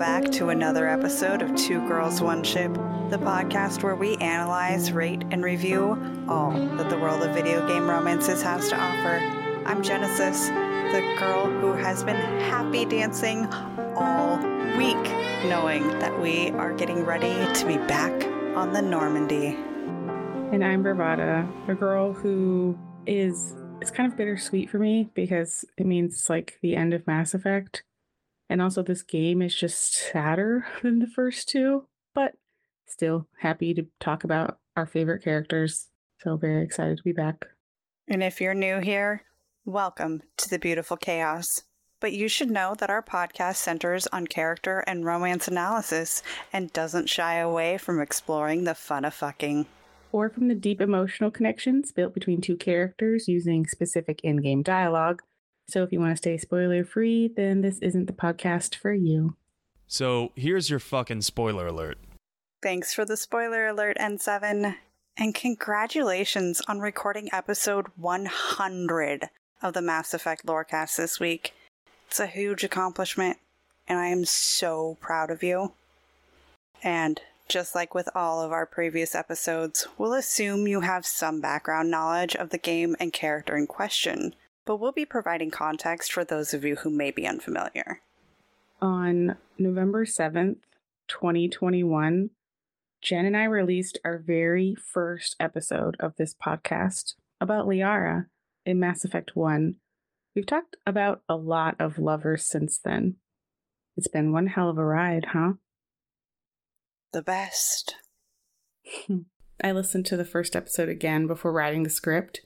back to another episode of Two Girls, One Ship, the podcast where we analyze, rate, and review all that the world of video game romances has to offer. I'm Genesis, the girl who has been happy dancing all week, knowing that we are getting ready to be back on the Normandy. And I'm Bravada, a girl who is it's kind of bittersweet for me because it means like the end of Mass Effect. And also this game is just sadder than the first two, but still happy to talk about our favorite characters. So very excited to be back. And if you're new here, welcome to the beautiful chaos. But you should know that our podcast centers on character and romance analysis and doesn't shy away from exploring the fun of fucking. Or from the deep emotional connections built between two characters using specific in game dialogue. So if you want to stay spoiler free, then this isn't the podcast for you. So here's your fucking spoiler alert. Thanks for the spoiler alert, N7. And congratulations on recording episode 100 of the Mass Effect Lorecast this week. It's a huge accomplishment, and I am so proud of you. And just like with all of our previous episodes, we'll assume you have some background knowledge of the game and character in question, but we'll be providing context for those of you who may be unfamiliar. On November 7th, 2021, Jen and I released our very first episode of this podcast about Liara in Mass Effect 1. We've talked about a lot of lovers since then. It's been one hell of a ride, huh? The best. I listened to the first episode again before writing the script,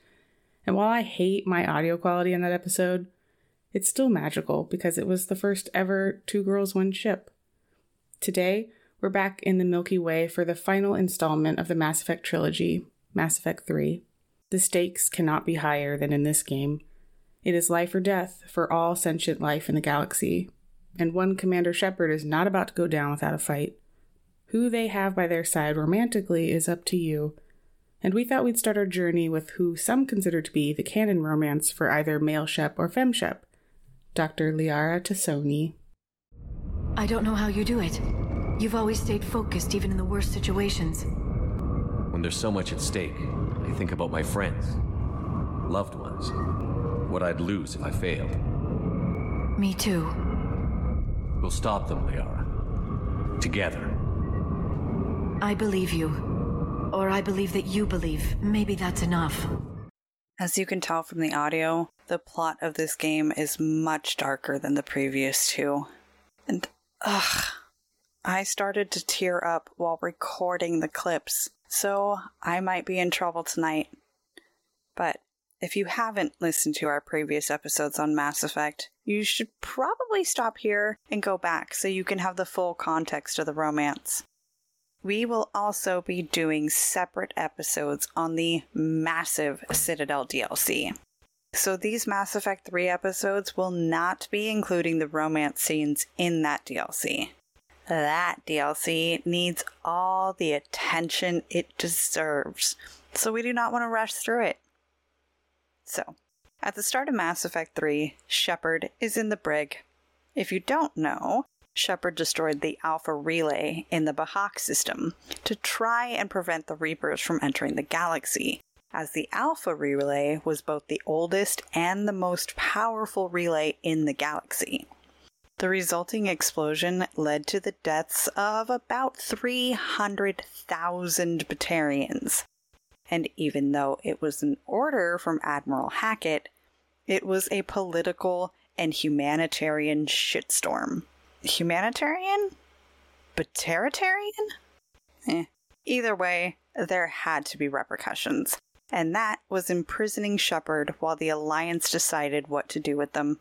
and while I hate my audio quality in that episode, it's still magical because it was the first ever Two Girls, One Ship. Today, we're back in the Milky Way for the final installment of the Mass Effect trilogy, Mass Effect 3. The stakes cannot be higher than in this game. It is life or death for all sentient life in the galaxy, and one Commander Shepard is not about to go down without a fight. Who they have by their side romantically is up to you, and we thought we'd start our journey with who some consider to be the canon romance for either male Shep or fem Shep, Dr. Liara T'Soni. I don't know how you do it. You've always stayed focused even in the worst situations. When there's so much at stake, I think about my friends, loved ones, what I'd lose if I failed. Me too. We'll stop them, Liara. Together. I believe you. Or I believe that you believe. Maybe that's enough. As you can tell from the audio, the plot of this game is much darker than the previous two. And, ugh, I started to tear up while recording the clips, so I might be in trouble tonight. But if you haven't listened to our previous episodes on Mass Effect, you should probably stop here and go back so you can have the full context of the romance. We will also be doing separate episodes on the massive Citadel DLC. So these Mass Effect 3 episodes will not be including the romance scenes in that DLC. That DLC needs all the attention it deserves, so we do not want to rush through it. So, at the start of Mass Effect 3, Shepard is in the brig. If you don't know, Shepard destroyed the Alpha Relay in the Bahak system to try and prevent the Reapers from entering the galaxy, as the Alpha Relay was both the oldest and the most powerful relay in the galaxy. The resulting explosion led to the deaths of about 300,000 Batarians. And even though it was an order from Admiral Hackett, it was a political and humanitarian shitstorm. Humanitarian? Batteritarian? Eh. Either way, there had to be repercussions. And that was imprisoning Shepard while the Alliance decided what to do with them.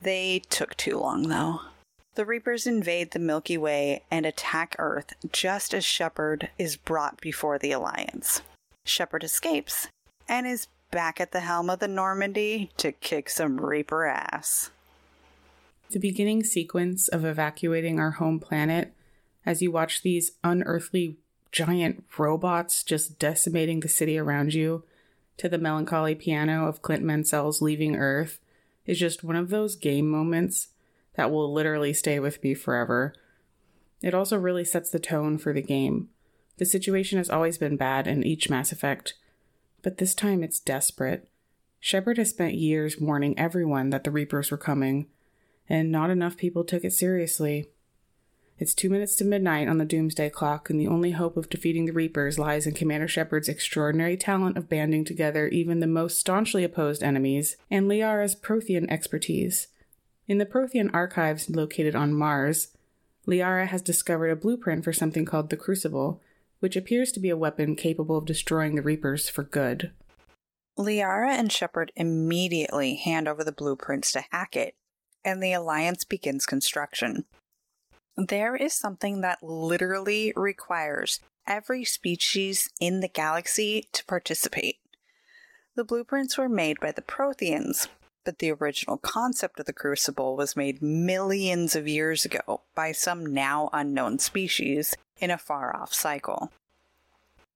They took too long, though. The Reapers invade the Milky Way and attack Earth just as Shepard is brought before the Alliance. Shepard escapes and is back at the helm of the Normandy to kick some Reaper ass. The beginning sequence of evacuating our home planet, as you watch these unearthly giant robots just decimating the city around you, to the melancholy piano of Clint Mansell's Leaving Earth, is just one of those game moments that will literally stay with me forever. It also really sets the tone for the game. The situation has always been bad in each Mass Effect, but this time it's desperate. Shepard has spent years warning everyone that the Reapers were coming, and not enough people took it seriously. It's two minutes to midnight on the Doomsday Clock, and the only hope of defeating the Reapers lies in Commander Shepard's extraordinary talent of banding together even the most staunchly opposed enemies, and Liara's Prothean expertise. In the Prothean archives located on Mars, Liara has discovered a blueprint for something called the Crucible, which appears to be a weapon capable of destroying the Reapers for good. Liara and Shepard immediately hand over the blueprints to Hackett, and the Alliance begins construction. There is something that literally requires every species in the galaxy to participate. The blueprints were made by the Protheans, but the original concept of the Crucible was made millions of years ago by some now unknown species in a far off cycle.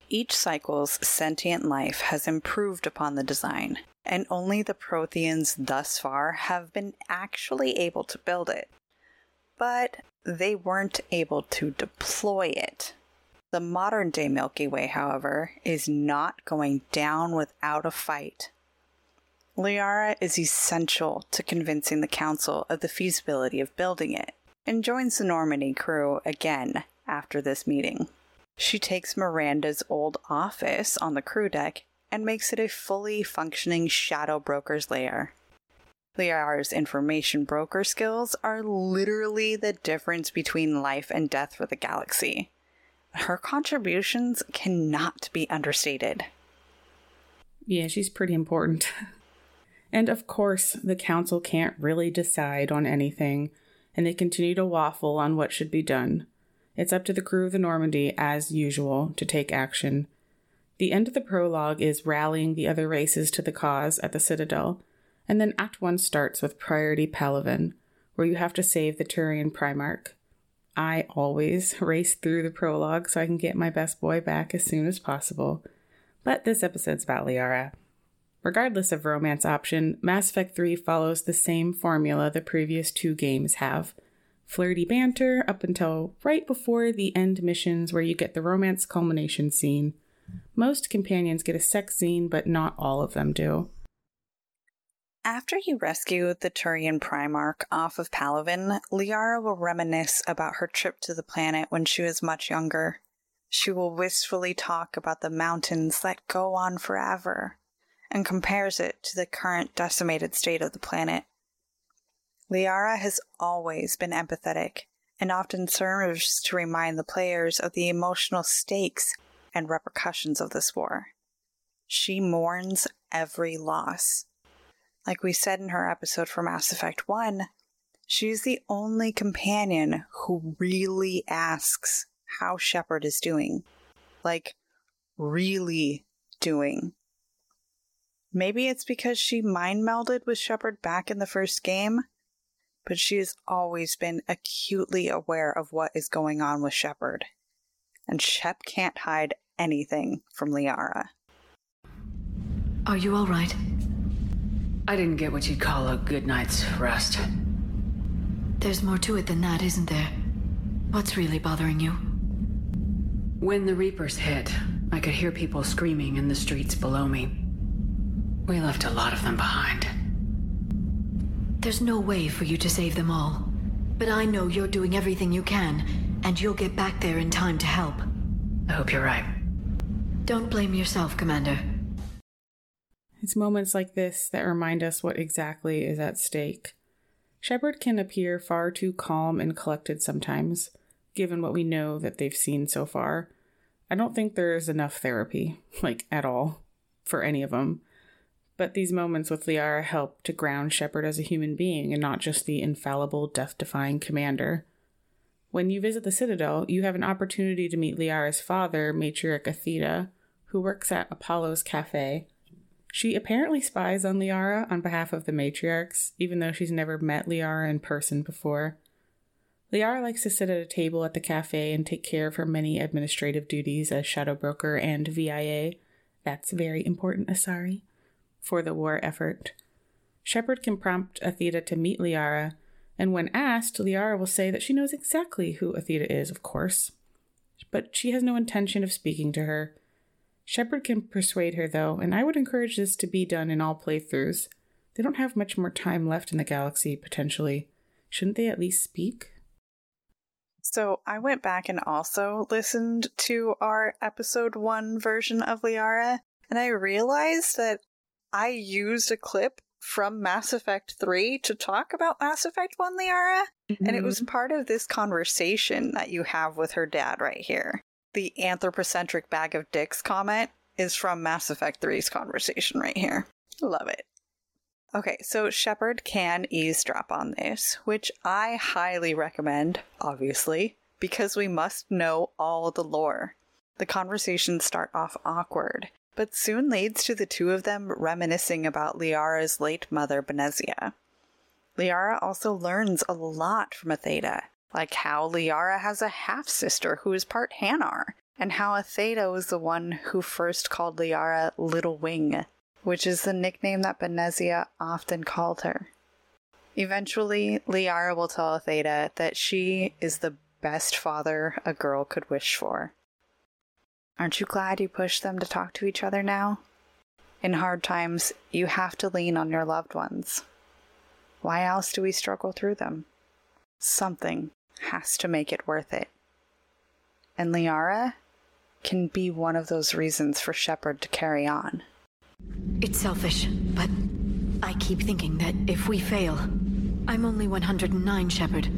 Each cycle's sentient life has improved upon the design, and only the Protheans thus far have been actually able to build it. But they weren't able to deploy it. The modern day Milky Way, however, is not going down without a fight. Liara is essential to convincing the Council of the feasibility of building it, and joins the Normandy crew again after this meeting. She takes Miranda's old office on the crew deck and makes it a fully functioning shadow broker's layer. Liara's information broker skills are literally the difference between life and death for the galaxy. Her contributions cannot be understated. Yeah, she's pretty important. and of course, the Council can't really decide on anything, and they continue to waffle on what should be done. It's up to the crew of the Normandy, as usual, to take action. The end of the prologue is rallying the other races to the cause at the Citadel, and then Act 1 starts with Priority Palaven, where you have to save the Turian Primarch. I always race through the prologue so I can get my best boy back as soon as possible. But this episode's about Liara. Regardless of romance option, Mass Effect 3 follows the same formula the previous two games have flirty banter up until right before the end missions where you get the romance culmination scene. Most companions get a sex scene, but not all of them do. After you rescue the Turian Primarch off of Palaven, Liara will reminisce about her trip to the planet when she was much younger. She will wistfully talk about the mountains that go on forever and compares it to the current decimated state of the planet. Liara has always been empathetic and often serves to remind the players of the emotional stakes and repercussions of this war. She mourns every loss. Like we said in her episode for Mass Effect 1, she's the only companion who really asks how Shepard is doing. Like, really doing. Maybe it's because she mind melded with Shepard back in the first game, but she has always been acutely aware of what is going on with Shepard. And Shep can't hide anything from Liara. Are you all right? I didn't get what you'd call a good night's rest. There's more to it than that, isn't there? What's really bothering you? When the Reapers hit, I could hear people screaming in the streets below me. We left a lot of them behind. There's no way for you to save them all. But I know you're doing everything you can, and you'll get back there in time to help. I hope you're right. Don't blame yourself, Commander. It's moments like this that remind us what exactly is at stake. Shepard can appear far too calm and collected sometimes, given what we know that they've seen so far. I don't think there is enough therapy, like at all, for any of them. But these moments with Liara help to ground Shepard as a human being and not just the infallible, death defying commander. When you visit the Citadel, you have an opportunity to meet Liara's father, Matriarch Aethyta, who works at Apollo's Cafe. She apparently spies on Liara on behalf of the matriarchs, even though she's never met Liara in person before. Liara likes to sit at a table at the cafe and take care of her many administrative duties as Shadow Broker and VIA. That's very important, Asari for the war effort. Shepard can prompt Aethyta to meet Liara, and when asked, Liara will say that she knows exactly who Aethyta is, of course, but she has no intention of speaking to her. Shepard can persuade her, though, and I would encourage this to be done in all playthroughs. They don't have much more time left in the galaxy, potentially. Shouldn't they at least speak? So I went back and also listened to our episode one version of Liara, and I realized that I used a clip from Mass Effect 3 to talk about Mass Effect 1 Liara, mm-hmm. and it was part of this conversation that you have with her dad right here. The anthropocentric bag of dicks comment is from Mass Effect 3's conversation right here. Love it. Okay, so Shepard can eavesdrop on this, which I highly recommend, obviously, because we must know all the lore. The conversations start off awkward, but soon leads to the two of them reminiscing about Liara's late mother, Benezia. Liara also learns a lot from Aethyta, like how Liara has a half sister who is part Hanar, and how Aethyta was the one who first called Liara Little Wing, which is the nickname that Benezia often called her. Eventually, Liara will tell Aethyta that she is the best father a girl could wish for. Aren't you glad you pushed them to talk to each other now? In hard times, you have to lean on your loved ones. Why else do we struggle through them? Something has to make it worth it. And Liara can be one of those reasons for Shepard to carry on. It's selfish, but I keep thinking that if we fail, I'm only 109, Shepard.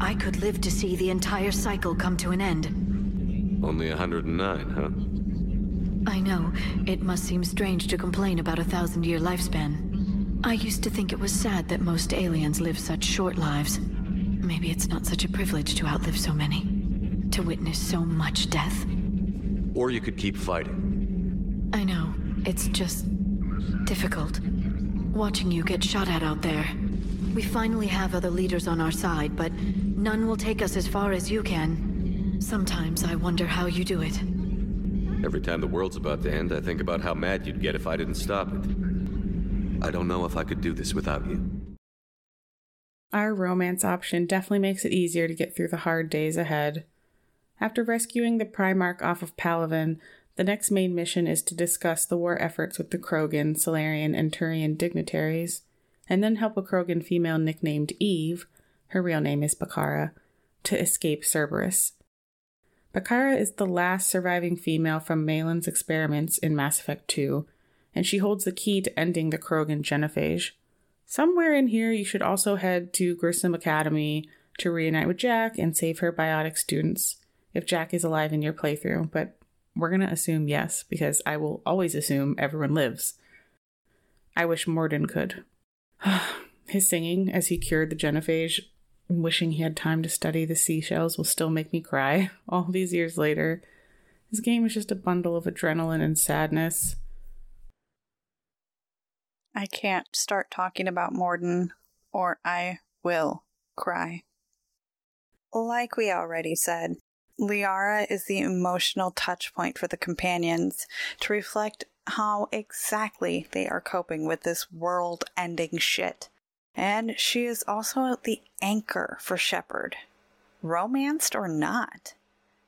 I could live to see the entire cycle come to an end. Only 109, huh? I know. It must seem strange to complain about a thousand year lifespan. I used to think it was sad that most aliens live such short lives. Maybe it's not such a privilege to outlive so many. To witness so much death. Or you could keep fighting. I know. It's just... difficult. Watching you get shot at out there. We finally have other leaders on our side, but none will take us as far as you can. Sometimes I wonder how you do it. Every time the world's about to end, I think about how mad you'd get if I didn't stop it. I don't know if I could do this without you. Our romance option definitely makes it easier to get through the hard days ahead. After rescuing the Primarch off of Palaven, the next main mission is to discuss the war efforts with the Krogan, Salarian, and Turian dignitaries, and then help a Krogan female nicknamed Eve, her real name is Bakara, to escape Cerberus. Bakara is the last surviving female from Maelon's experiments in Mass Effect 2, and she holds the key to ending the Krogan genophage. Somewhere in here, you should also head to Grissom Academy to reunite with Jack and save her biotic students, if Jack is alive in your playthrough, but we're gonna assume yes, because I will always assume everyone lives. I wish Mordin could. His singing as he cured the genophage wishing he had time to study the seashells will still make me cry all these years later. His game is just a bundle of adrenaline and sadness. I can't start talking about Mordin, or I will cry. Like we already said, Liara is the emotional touchpoint for the companions to reflect how exactly they are coping with this world ending shit. And she is also the anchor for Shepard, romanced or not.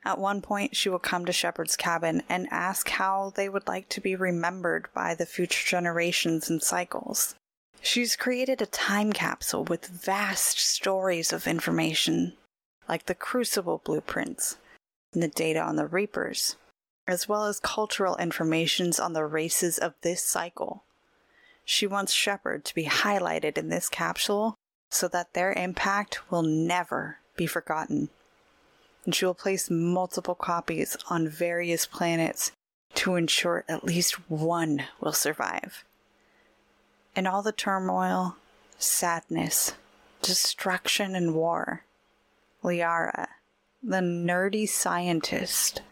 At one point, she will come to Shepard's cabin and ask how they would like to be remembered by the future generations and cycles. She's created a time capsule with vast stories of information, like the Crucible blueprints and the data on the Reapers. as well as cultural informations on the races of this cycle. She wants Shepard to be highlighted in this capsule so that their impact will never be forgotten. And she will place multiple copies on various planets to ensure at least one will survive. In all the turmoil, sadness, destruction, and war, Liara, the nerdy scientist,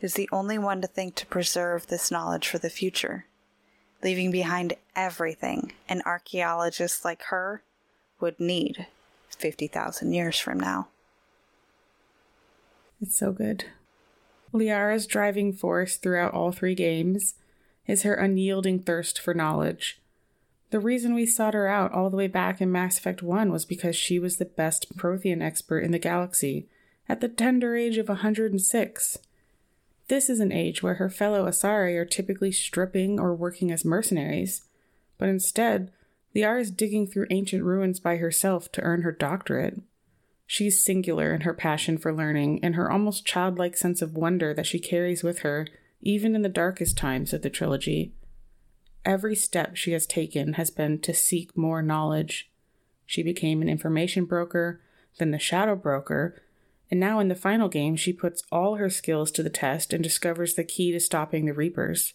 is the only one to think to preserve this knowledge for the future, leaving behind everything an archaeologist like her would need 50,000 years from now. It's so good. Liara's driving force throughout all three games is her unyielding thirst for knowledge. The reason we sought her out all the way back in Mass Effect 1 was because she was the best Prothean expert in the galaxy at the tender age of 106. This is an age where her fellow Asari are typically stripping or working as mercenaries, but instead, Liara is digging through ancient ruins by herself to earn her doctorate. She's singular in her passion for learning and her almost childlike sense of wonder that she carries with her, even in the darkest times of the trilogy. Every step she has taken has been to seek more knowledge. She became an information broker, then the shadow broker, and now in the final game, she puts all her skills to the test and discovers the key to stopping the Reapers.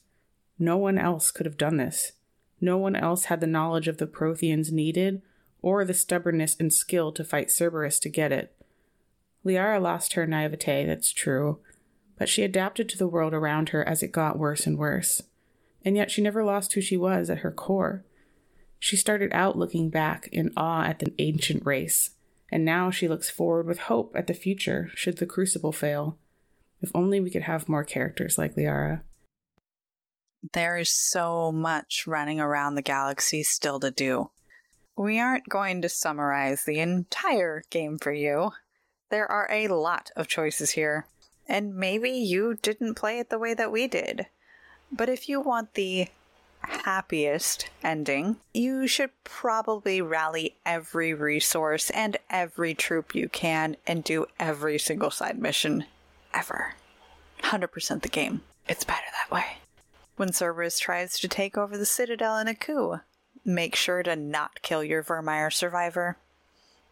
No one else could have done this. No one else had the knowledge of the Protheans needed, or the stubbornness and skill to fight Cerberus to get it. Liara lost her naivete, that's true, but she adapted to the world around her as it got worse and worse. And yet she never lost who she was at her core. She started out looking back in awe at the ancient race, and now she looks forward with hope at the future should the Crucible fail. If only we could have more characters like Liara. There is so much running around the galaxy still to do. We aren't going to summarize the entire game for you. There are a lot of choices here, and maybe you didn't play it the way that we did. But if you want the happiest ending, you should probably rally every resource and every troop you can and do every single side mission ever. 100% the game. It's better that way. When Cerberus tries to take over the Citadel in a coup, make sure to not kill your Virmire survivor.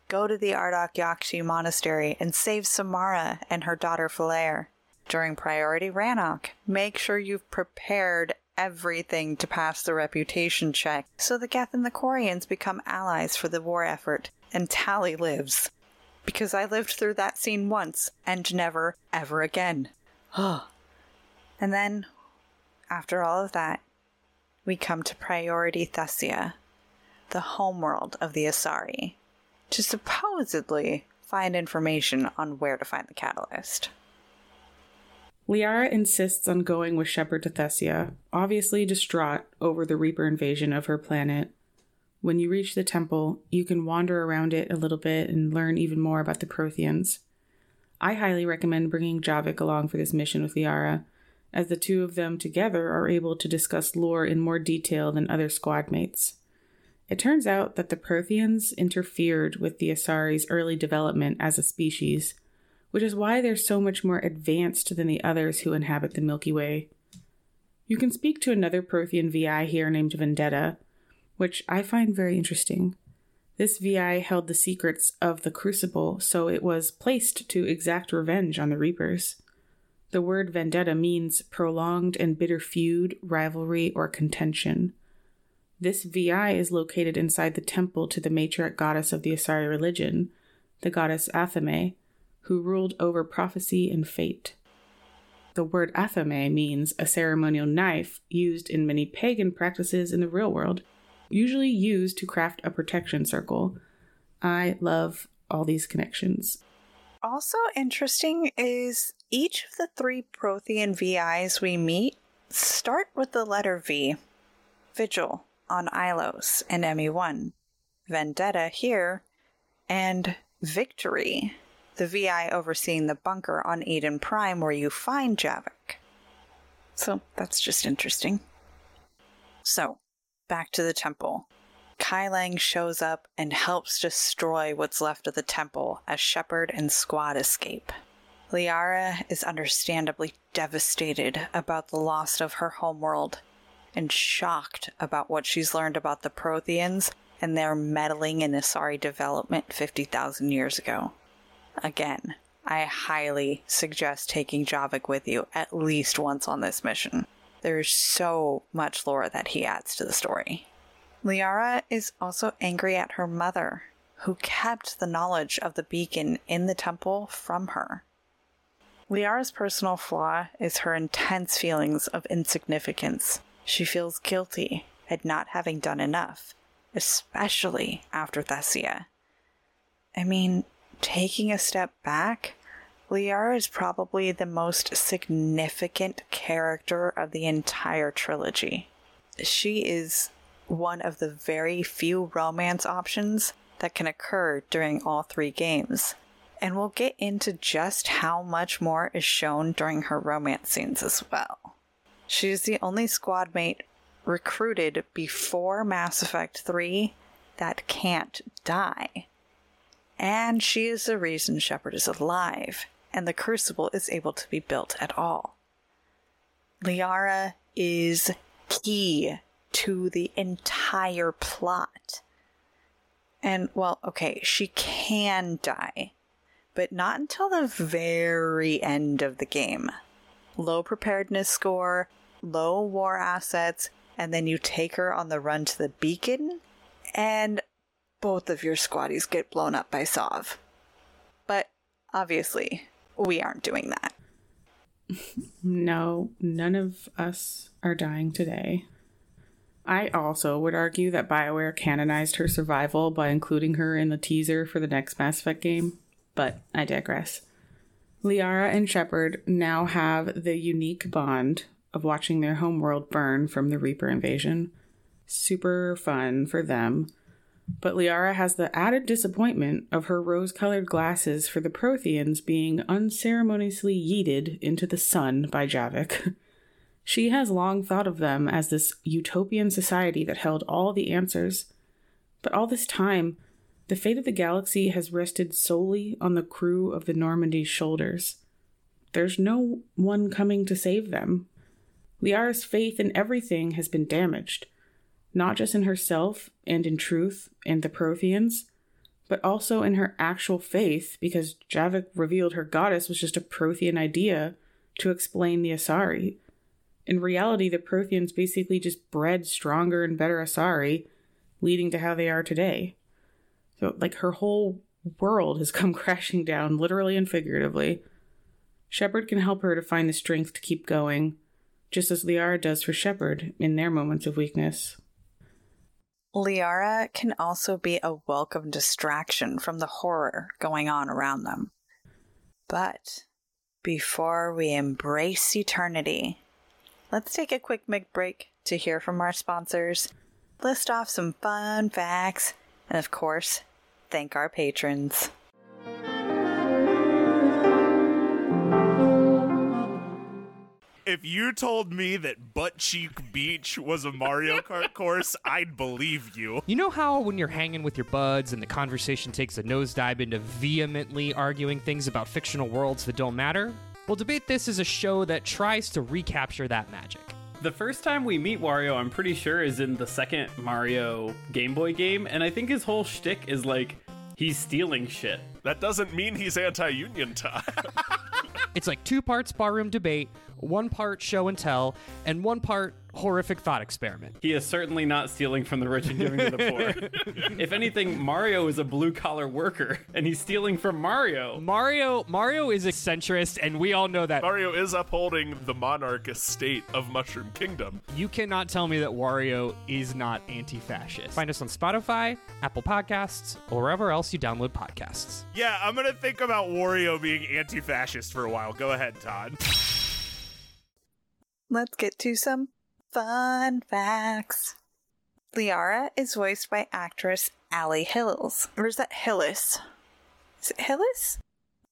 Go to the Ardat-Yakshi Monastery and save Samara and her daughter Falere. During Priority Rannoch, make sure you've prepared everything to pass the reputation check so the Geth and the Quarians become allies for the war effort, and Tali lives. Because I lived through that scene once and never, ever again. and then, after all of that, we come to Priority Thessia, the homeworld of the Asari, to supposedly find information on where to find the catalyst. Liara insists on going with Shepard to Thessia, obviously distraught over the Reaper invasion of her planet. When you reach the temple, you can wander around it a little bit and learn even more about the Protheans. I highly recommend bringing Javik along for this mission with Liara, as the two of them together are able to discuss lore in more detail than other squad mates. It turns out that the Protheans interfered with the Asari's early development as a species, which is why they're so much more advanced than the others who inhabit the Milky Way. You can speak to another Prothean VI here named Vendetta, which I find very interesting. This VI held the secrets of the Crucible, so it was placed to exact revenge on the Reapers. The word vendetta means prolonged and bitter feud, rivalry, or contention. This VI is located inside the temple to the matriarch goddess of the Asari religion, the goddess Athame, who ruled over prophecy and fate. The word athame means a ceremonial knife used in many pagan practices in the real world, usually used to craft a protection circle. I love all these connections. Also interesting is each of the three Prothean VIs we meet start with the letter V. Vigil on Ilos and ME1, Vendetta here, and Victory, the VI overseeing the bunker on Eden Prime where you find Javik. So that's just interesting. So, back to the temple. Kai Leng shows up and helps destroy what's left of the temple as Shepard and Squad escape. Liara is understandably devastated about the loss of her homeworld and shocked about what she's learned about the Protheans and their meddling in Asari development 50,000 years ago. Again, I highly suggest taking Javik with you at least once on this mission. There's so much lore that he adds to the story. Liara is also angry at her mother, who kept the knowledge of the beacon in the temple from her. Liara's personal flaw is her intense feelings of insignificance. She feels guilty at not having done enough, especially after Thessia. I mean, taking a step back, Liara is probably the most significant character of the entire trilogy. She is one of the very few romance options that can occur during all three games. And we'll get into just how much more is shown during her romance scenes as well. She is the only squad mate recruited before Mass Effect 3 that can't die. And she is the reason Shepard is alive and the Crucible is able to be built at all. Liara is key to the entire plot. And, well, okay, she can die, but not until the very end of the game. Low preparedness score, low war assets, and then you take her on the run to the beacon, and both of your squaddies get blown up by Sov. But obviously, we aren't doing that. no, none of us are dying today. I also would argue that BioWare canonized her survival by including her in the teaser for the next Mass Effect game, but I digress. Liara and Shepard now have the unique bond of watching their homeworld burn from the Reaper invasion. Super fun for them. But Liara has the added disappointment of her rose colored glasses for the Protheans being unceremoniously yeeted into the sun by Javik. She has long thought of them as this utopian society that held all the answers. But all this time, the fate of the galaxy has rested solely on the crew of the Normandy's shoulders. There's no one coming to save them. Liara's faith in everything has been damaged not just in herself and in truth and the Protheans, but also in her actual faith, because Javik revealed her goddess was just a Prothean idea to explain the Asari. In reality, the Protheans basically just bred stronger and better Asari, leading to how they are today. So, like, her whole world has come crashing down, literally and figuratively. Shepard can help her to find the strength to keep going, just as Liara does for Shepard in their moments of weakness. Liara can also be a welcome distraction from the horror going on around them. But before we embrace eternity, let's take a quick mic break to hear from our sponsors, list off some fun facts, and of course, thank our patrons. If you told me that Butt Cheek Beach was a Mario Kart course, I'd believe you. You know how when you're hanging with your buds and the conversation takes a nosedive into vehemently arguing things about fictional worlds that don't matter? Well, Debate This is a show that tries to recapture that magic. The first time we meet Wario, I'm pretty sure, is in the second Mario Game Boy game, and I think his whole shtick is like he's stealing shit. That doesn't mean he's anti-union, Todd. it's like two parts barroom debate, one part show and tell, and one part horrific thought experiment. He is certainly not stealing from the rich and giving to the poor. if anything, Mario is a blue collar worker, and he's stealing from Mario. Mario, Mario is a centrist, and we all know that. Mario is upholding the monarch estate of Mushroom Kingdom. You cannot tell me that Wario is not anti-fascist. Find us on Spotify, Apple Podcasts, or wherever else you download podcasts. Yeah, I'm gonna think about Wario being anti-fascist for a while. Go ahead, Todd. Let's get to some Fun facts. Liara is voiced by actress Ali Hills. Or is that Hillis? Is it Hillis?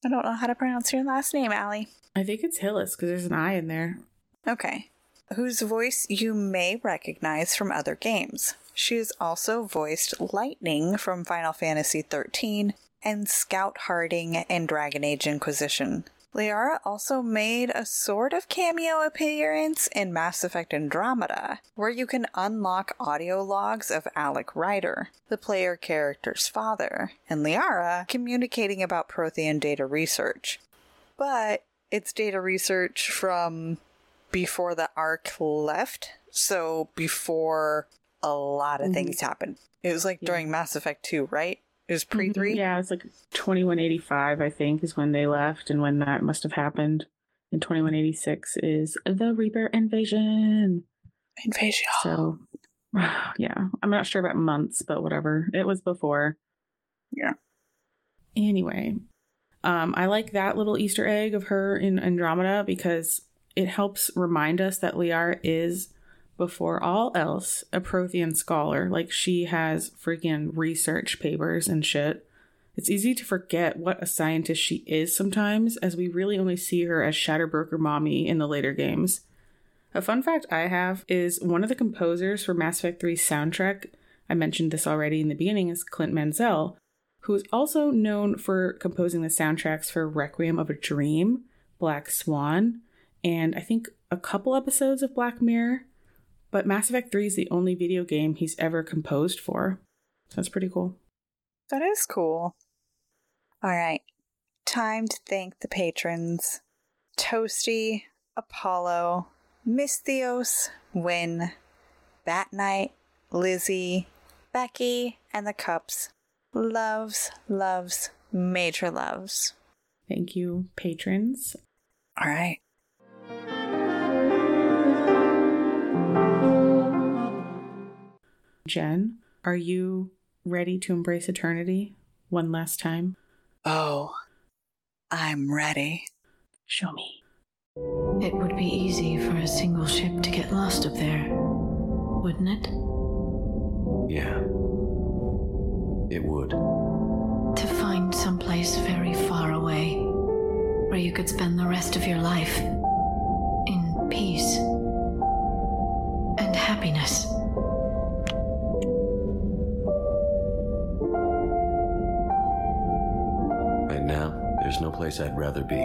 I don't know how to pronounce your last name, Ali. I think it's Hillis because there's an I in there. Okay. Whose voice you may recognize from other games. She has also voiced Lightning from Final Fantasy XIII and Scout Harding in Dragon Age Inquisition. Liara also made a sort of cameo appearance in Mass Effect Andromeda, where you can unlock audio logs of Alec Ryder, the player character's father, and Liara communicating about Prothean data research. But it's data research from before the Ark left, so before a lot of Mhm. things happened. It was like during Mass Effect 2, right? Was pre 3? Mhm. Yeah, it's like 2185, I think, is when they left and when that must have happened. And 2186 is the Reaper invasion. Invasion. So, yeah, I'm not sure about months, but whatever. It was before. Yeah. Anyway, um, I like that little Easter egg of her in Andromeda because it helps remind us that Liara is, before all else, a Prothean scholar. Like, she has freaking research papers and shit. It's easy to forget what a scientist she is sometimes, as we really only see her as Shadow Broker Mommy in the later games. A fun fact I have is one of the composers for Mass Effect 3's soundtrack, I mentioned this already in the beginning, is Clint Mansell, who is also known for composing the soundtracks for Requiem of a Dream, Black Swan, and I think a couple episodes of Black Mirror. But Mass Effect 3 is the only video game he's ever composed for. So that's pretty cool. That is cool. All right. Time to thank the patrons Toasty, Apollo, Miss Theos, Win, Bat Knight, Lizzie, Becky, and the Cups. Loves, loves, major loves. Thank you, patrons. All right. Jen, are you ready to embrace eternity one last time? Oh, I'm ready. Show me. It would be easy for a single ship to get lost up there, wouldn't it? Yeah. It would. To find someplace very far away where you could spend the rest of your life in peace and happiness. There's no place I'd rather be.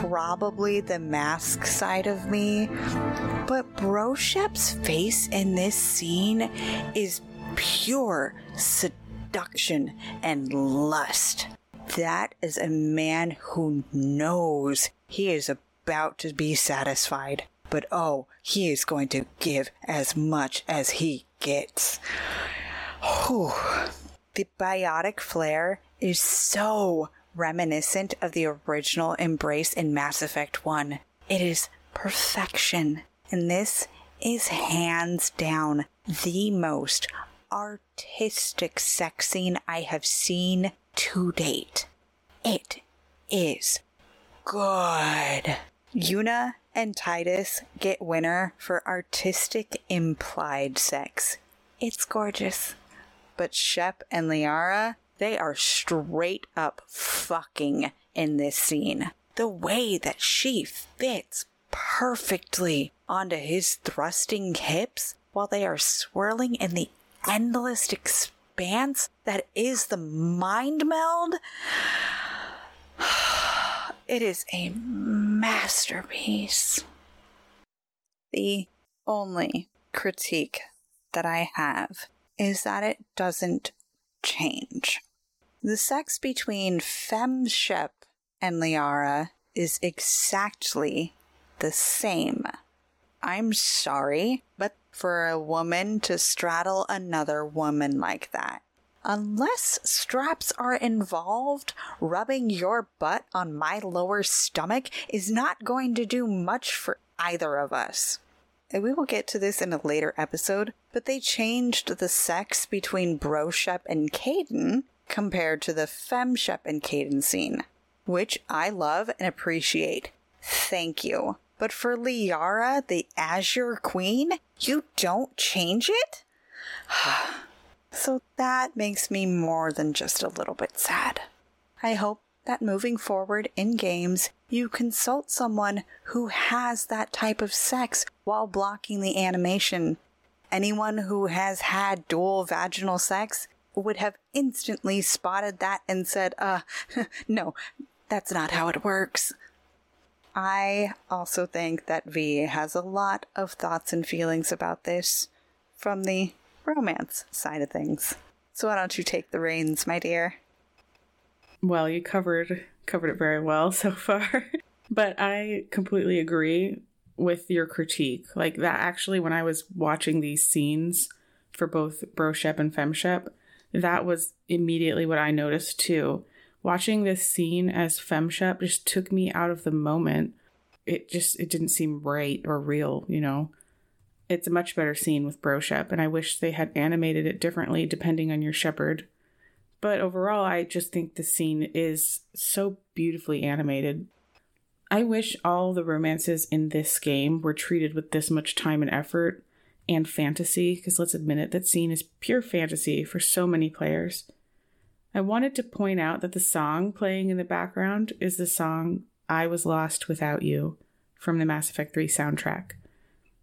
Probably the mask side of me, but Broshep's face in this scene is pure seduction and lust. That is a man who knows he is about to be satisfied. But oh, he is going to give as much as he gets. Whew. The biotic flare is so reminiscent of the original embrace in Mass Effect 1. It is perfection. And this is hands down the most artistic sex scene I have seen to date. It is good. Yuna and Tidus get winner for artistic implied sex. It's gorgeous. But Shep and Liara, they are straight up fucking in this scene. The way that she fits perfectly onto his thrusting hips while they are swirling in the endless expanse that is the mind meld. It is a masterpiece. The only critique that I have is that it doesn't change. The sex between Fem Shep and Liara is exactly the same. I'm sorry, but for a woman to straddle another woman like that, unless straps are involved, rubbing your butt on my lower stomach is not going to do much for either of us. and we will get to this in a later episode, but they changed the sex between Broshep and Kaidan compared to the Femshep and Kaidan scene, which I love and appreciate. Thank you. But for Liara, the Azure Queen, you don't change it? so that makes me more than just a little bit sad. I hope that moving forward in games, you consult someone who has that type of sex while blocking the animation. Anyone who has had dual vaginal sex would have instantly spotted that and said, uh, no, that's not how it works. I also think that V has a lot of thoughts and feelings about this from the romance side of things. So why don't you take the reins, my dear? Well, you covered covered it very well so far. but I completely agree with your critique. Like that actually when I was watching these scenes for both Broshep and Femshep, that was immediately what I noticed too. Watching this scene as Femshep just took me out of the moment. It just it didn't seem right or real, you know. It's a much better scene with Broshep, and I wish they had animated it differently depending on your Shepard. But overall, I just think the scene is so beautifully animated. I wish all the romances in this game were treated with this much time and effort and fantasy, because let's admit it, that scene is pure fantasy for so many players. I wanted to point out that the song playing in the background is the song I Was Lost Without You from the Mass Effect 3 soundtrack.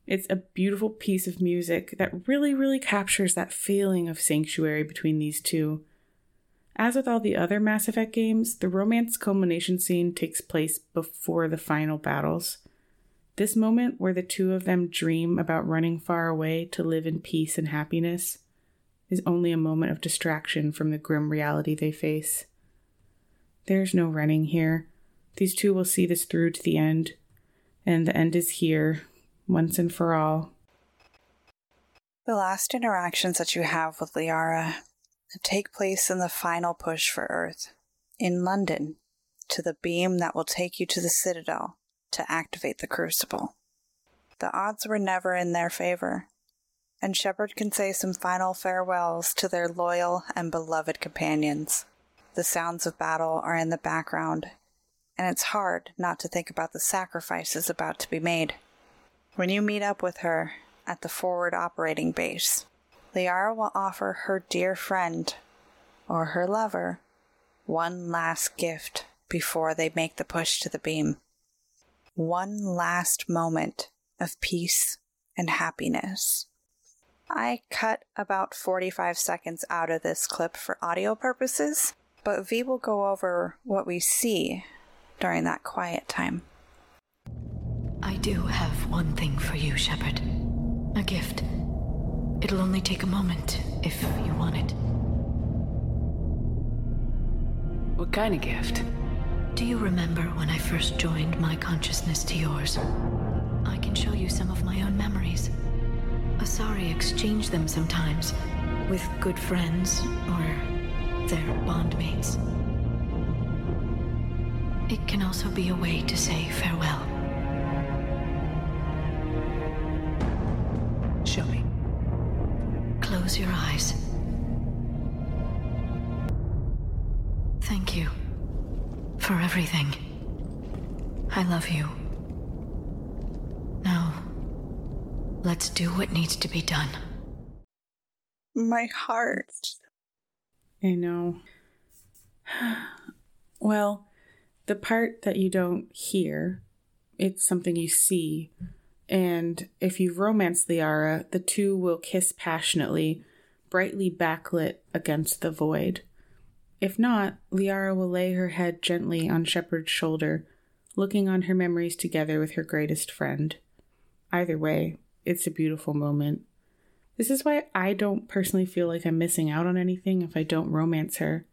It's a beautiful piece of music that really, really captures that feeling of sanctuary between these two as with all the other Mass Effect games, the romance culmination scene takes place before the final battles. This moment where the two of them dream about running far away to live in peace and happiness is only a moment of distraction from the grim reality they face. There's no running here. These two will see this through to the end, and the end is here, once and for all. The last interactions that you have with Liara take place in the final push for Earth, in London, to the beam that will take you to the Citadel to activate the Crucible. The odds were never in their favor, and Shepard can say some final farewells to their loyal and beloved companions. The sounds of battle are in the background, and it's hard not to think about the sacrifices about to be made. When you meet up with her at the forward operating base, Liara will offer her dear friend or her lover one last gift before they make the push to the beam. One last moment of peace and happiness. I cut about 45 seconds out of this clip for audio purposes, but V will go over what we see during that quiet time. I do have one thing for you, Shepard. A gift. It'll only take a moment, if you want it. What kind of gift? Do you remember when I first joined my consciousness to yours? I can show you some of my own memories. Asari exchange them sometimes with good friends or their bondmates. It can also be a way to say farewell. Show me. Close your eyes. Thank you for everything. I love you. Now, let's do what needs to be done. My heart. I know. Well, the part that you don't hear, it's something you see. And if you've romance Liara, the two will kiss passionately, brightly backlit against the void. If not, Liara will lay her head gently on Shepard's shoulder, looking on her memories together with her greatest friend. Either way, it's a beautiful moment. This is why I don't personally feel like I'm missing out on anything if I don't romance her.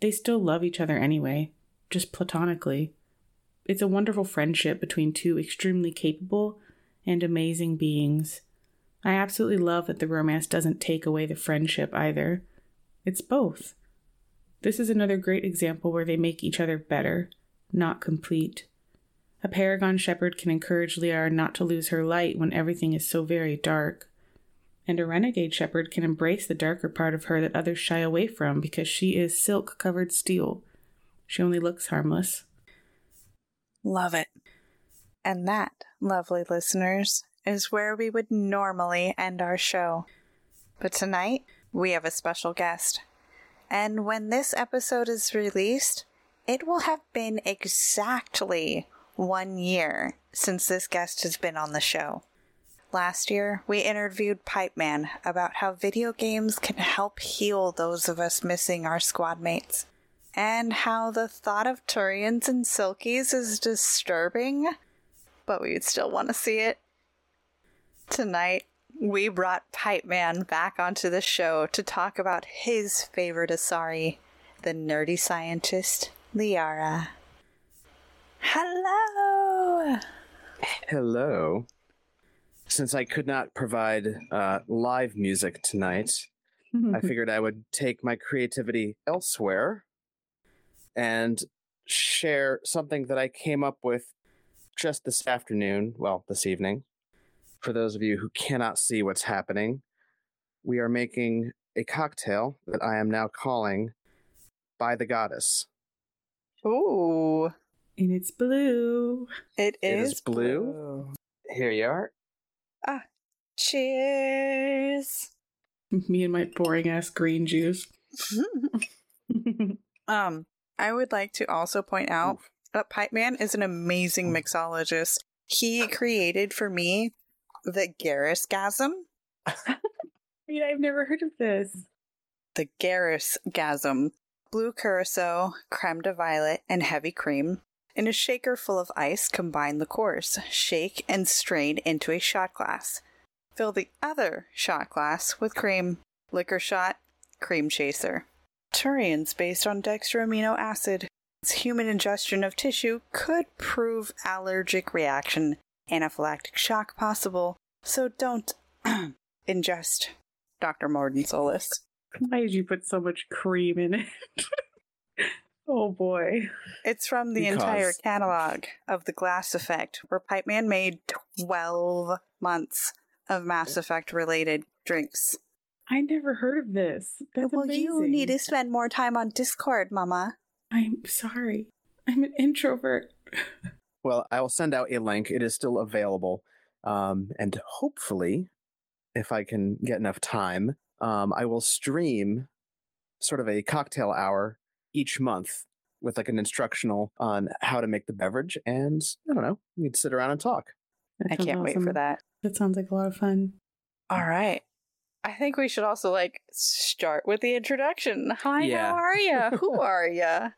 They still love each other anyway, just platonically. It's a wonderful friendship between two extremely capable and amazing beings. I absolutely love that the romance doesn't take away the friendship either. It's both. This is another great example where they make each other better, not complete. A paragon Shepard can encourage Liara not to lose her light when everything is so very dark. And a renegade Shepard can embrace the darker part of her that others shy away from because she is silk covered steel. She only looks harmless. Love it. And that, lovely listeners, is where we would normally end our show. But tonight, we have a special guest. And when this episode is released, it will have been exactly one year since this guest has been on the show. Last year, we interviewed Pipeman about how video games can help heal those of us missing our squad mates, and how the thought of Turians and Silkies is disturbing, but we'd still want to see it. Tonight, we brought Pipe Man back onto the show to talk about his favorite Asari, the nerdy scientist, Liara. Hello! Hello. Since I could not provide uh, live music tonight, I figured I would take my creativity elsewhere and share something that I came up with just this afternoon, well, this evening. For those of you who cannot see what's happening, we are making a cocktail that I am now calling By the Goddess. Ooh. And it's blue. It It is, is blue. Here you are. Ah, cheers. Me and my boring ass green juice. um, I would like to also point out that Pipeman is an amazing mixologist. He created for me the Garrusgasm. Yeah, I've never heard of this. The Garrusgasm. Blue curacao, creme de violet, and heavy cream. In a shaker full of ice, combine the course. Shake and strain into a shot glass. Fill the other shot glass with cream. Liquor shot, cream chaser. Turians based on dextroamino acid. Human ingestion of tissue could prove allergic reaction, anaphylactic shock possible, so don't ingest. Dr. Mordin Solus. Why did you put so much cream in it? oh boy. It's from the Because- entire catalog of the Glass Effect, where Pipeman made 12 months of Mass Effect related drinks. I never heard of this. That's well, amazing. you need to spend more time on Discord, Mama. I'm sorry. I'm an introvert. Well, I will send out a link. It is still available. Um, and hopefully, if I can get enough time, um, I will stream sort of a cocktail hour each month with like an instructional on how to make the beverage. And I don't know, we'd sit around and talk. That I can't wait for that. That sounds like a lot of fun. All right. I think we should also like start with the introduction. Hi, Yeah. how are you? Who are you?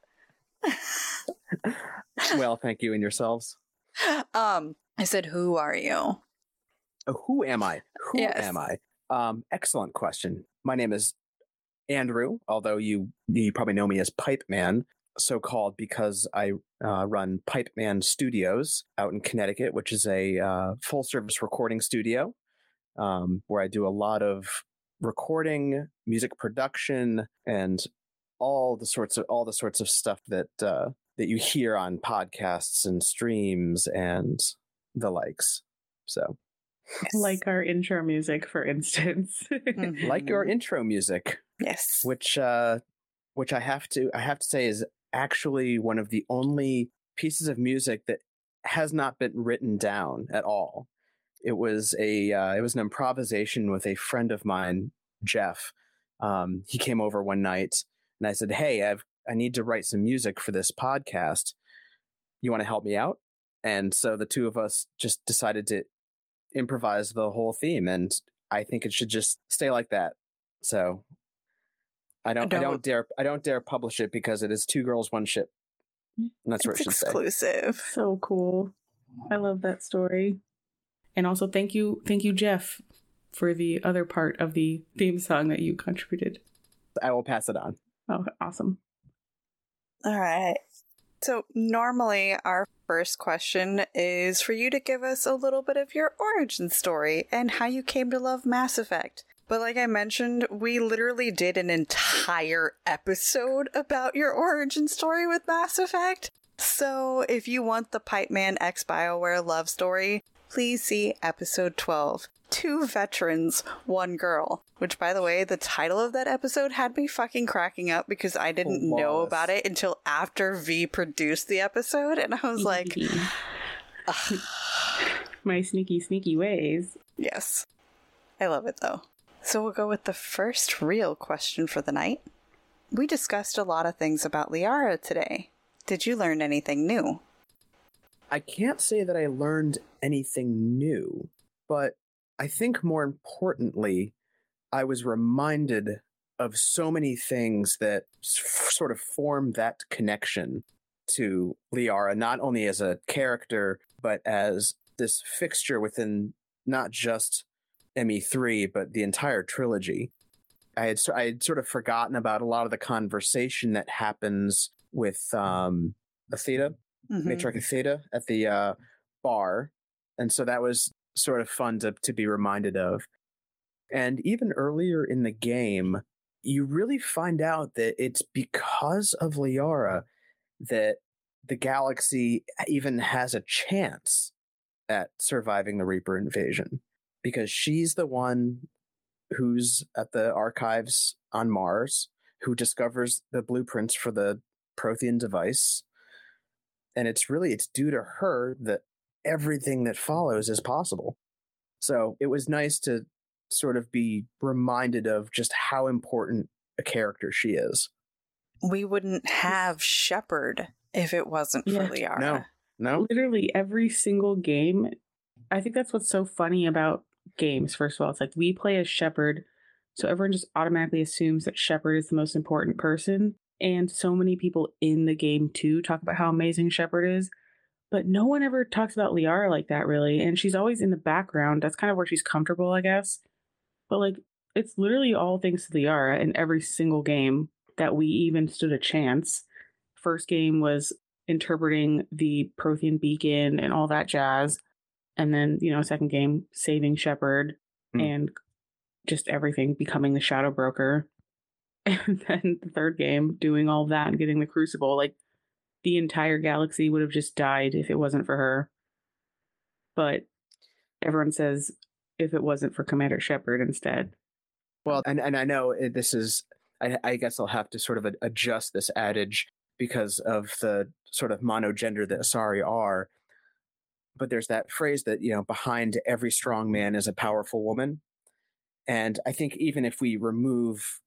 well, thank you and yourselves. Um, I said, who are you? Oh, who am I? Who Yes. am I? Um, excellent question. My name is Andrew, although you you probably know me as Pipe Man, so called because I uh, run Pipe Man Studios out in Connecticut, which is a uh, full service recording studio um, where I do a lot of recording, music production, and all the sorts of all the sorts of stuff that uh, that you hear on podcasts and streams and the likes. So. Like our intro music, for instance. like your intro music yes. which uh which i have to i have to say is actually one of the only pieces of music that has not been written down at all. It was a uh, it was an improvisation with a friend of mine jeff. Um he came over one night and i said hey i've i need to write some music for this podcast you want to help me out and so the two of us just decided to improvise the whole theme and i think it should just stay like that so I don't, I don't- don't dare, I don't dare publish it because it is two girls, one ship. And that's what it It's should say. exclusive. so cool. I love that story. And also thank you thank you, Jeff, for the other part of the theme song that you contributed. I will pass it on. Oh, awesome. All right. So, normally, our first question is for you to give us a little bit of your origin story and how you came to love Mass Effect. But, like I mentioned, we literally did an entire episode about your origin story with Mass Effect. So, if you want the Pipe Man X BioWare love story, please see episode 12 Two Veterans, One Girl. Which, by the way, the title of that episode had me fucking cracking up because I didn't know about it until after V produced the episode. And I was like, My sneaky, sneaky ways. yes. I love it though. So, we'll go with the first real question for the night. We discussed a lot of things about Liara today. Did you learn anything new? I can't say that I learned anything new, but I think more importantly, I was reminded of so many things that s- sort of form that connection to Liara, not only as a character, but as this fixture within not just ME3, but the entire trilogy. I had, I had sort of forgotten about a lot of the conversation that happens with um, Aethyta, Mhm. Matriarch Aethyta at the uh, bar, and so that was sort of fun to to be reminded of. And even earlier in the game, you really find out that it's because of Liara that the galaxy even has a chance at surviving the Reaper invasion, because she's the one who's at the archives on Mars, who discovers the blueprints for the Prothean device and it's really it's due to her that everything that follows is possible so it was nice to sort of be reminded of just how important a character she is We wouldn't have Shepard if it wasn't for Yeah. Liara. no no Literally every single game. I think that's what's so funny about games. First of all, it's like we play as Shepard, so everyone just automatically assumes that Shepard is the most important person. And so many people in the game too talk about how amazing Shepard is. But no one ever talks about Liara like that, really. And she's always in the background. That's kind of where she's comfortable, I guess. But like, it's literally all thanks to Liara in every single game that we even stood a chance. First game was interpreting the Prothean beacon and all that jazz. And then, you know, second game, saving Shepard Hmm. and just everything, becoming the Shadow Broker. And then the third game, doing all that and getting the Crucible. Like, the entire galaxy would have just died if it wasn't for her. But everyone says if it wasn't for Commander Shepard instead. well and, and i know uh, this is I, I guess i'll have to sort of adjust this adage because of the sort of monogender that asari are but there's that phrase that you know behind every strong man is a powerful woman and i think even if we remove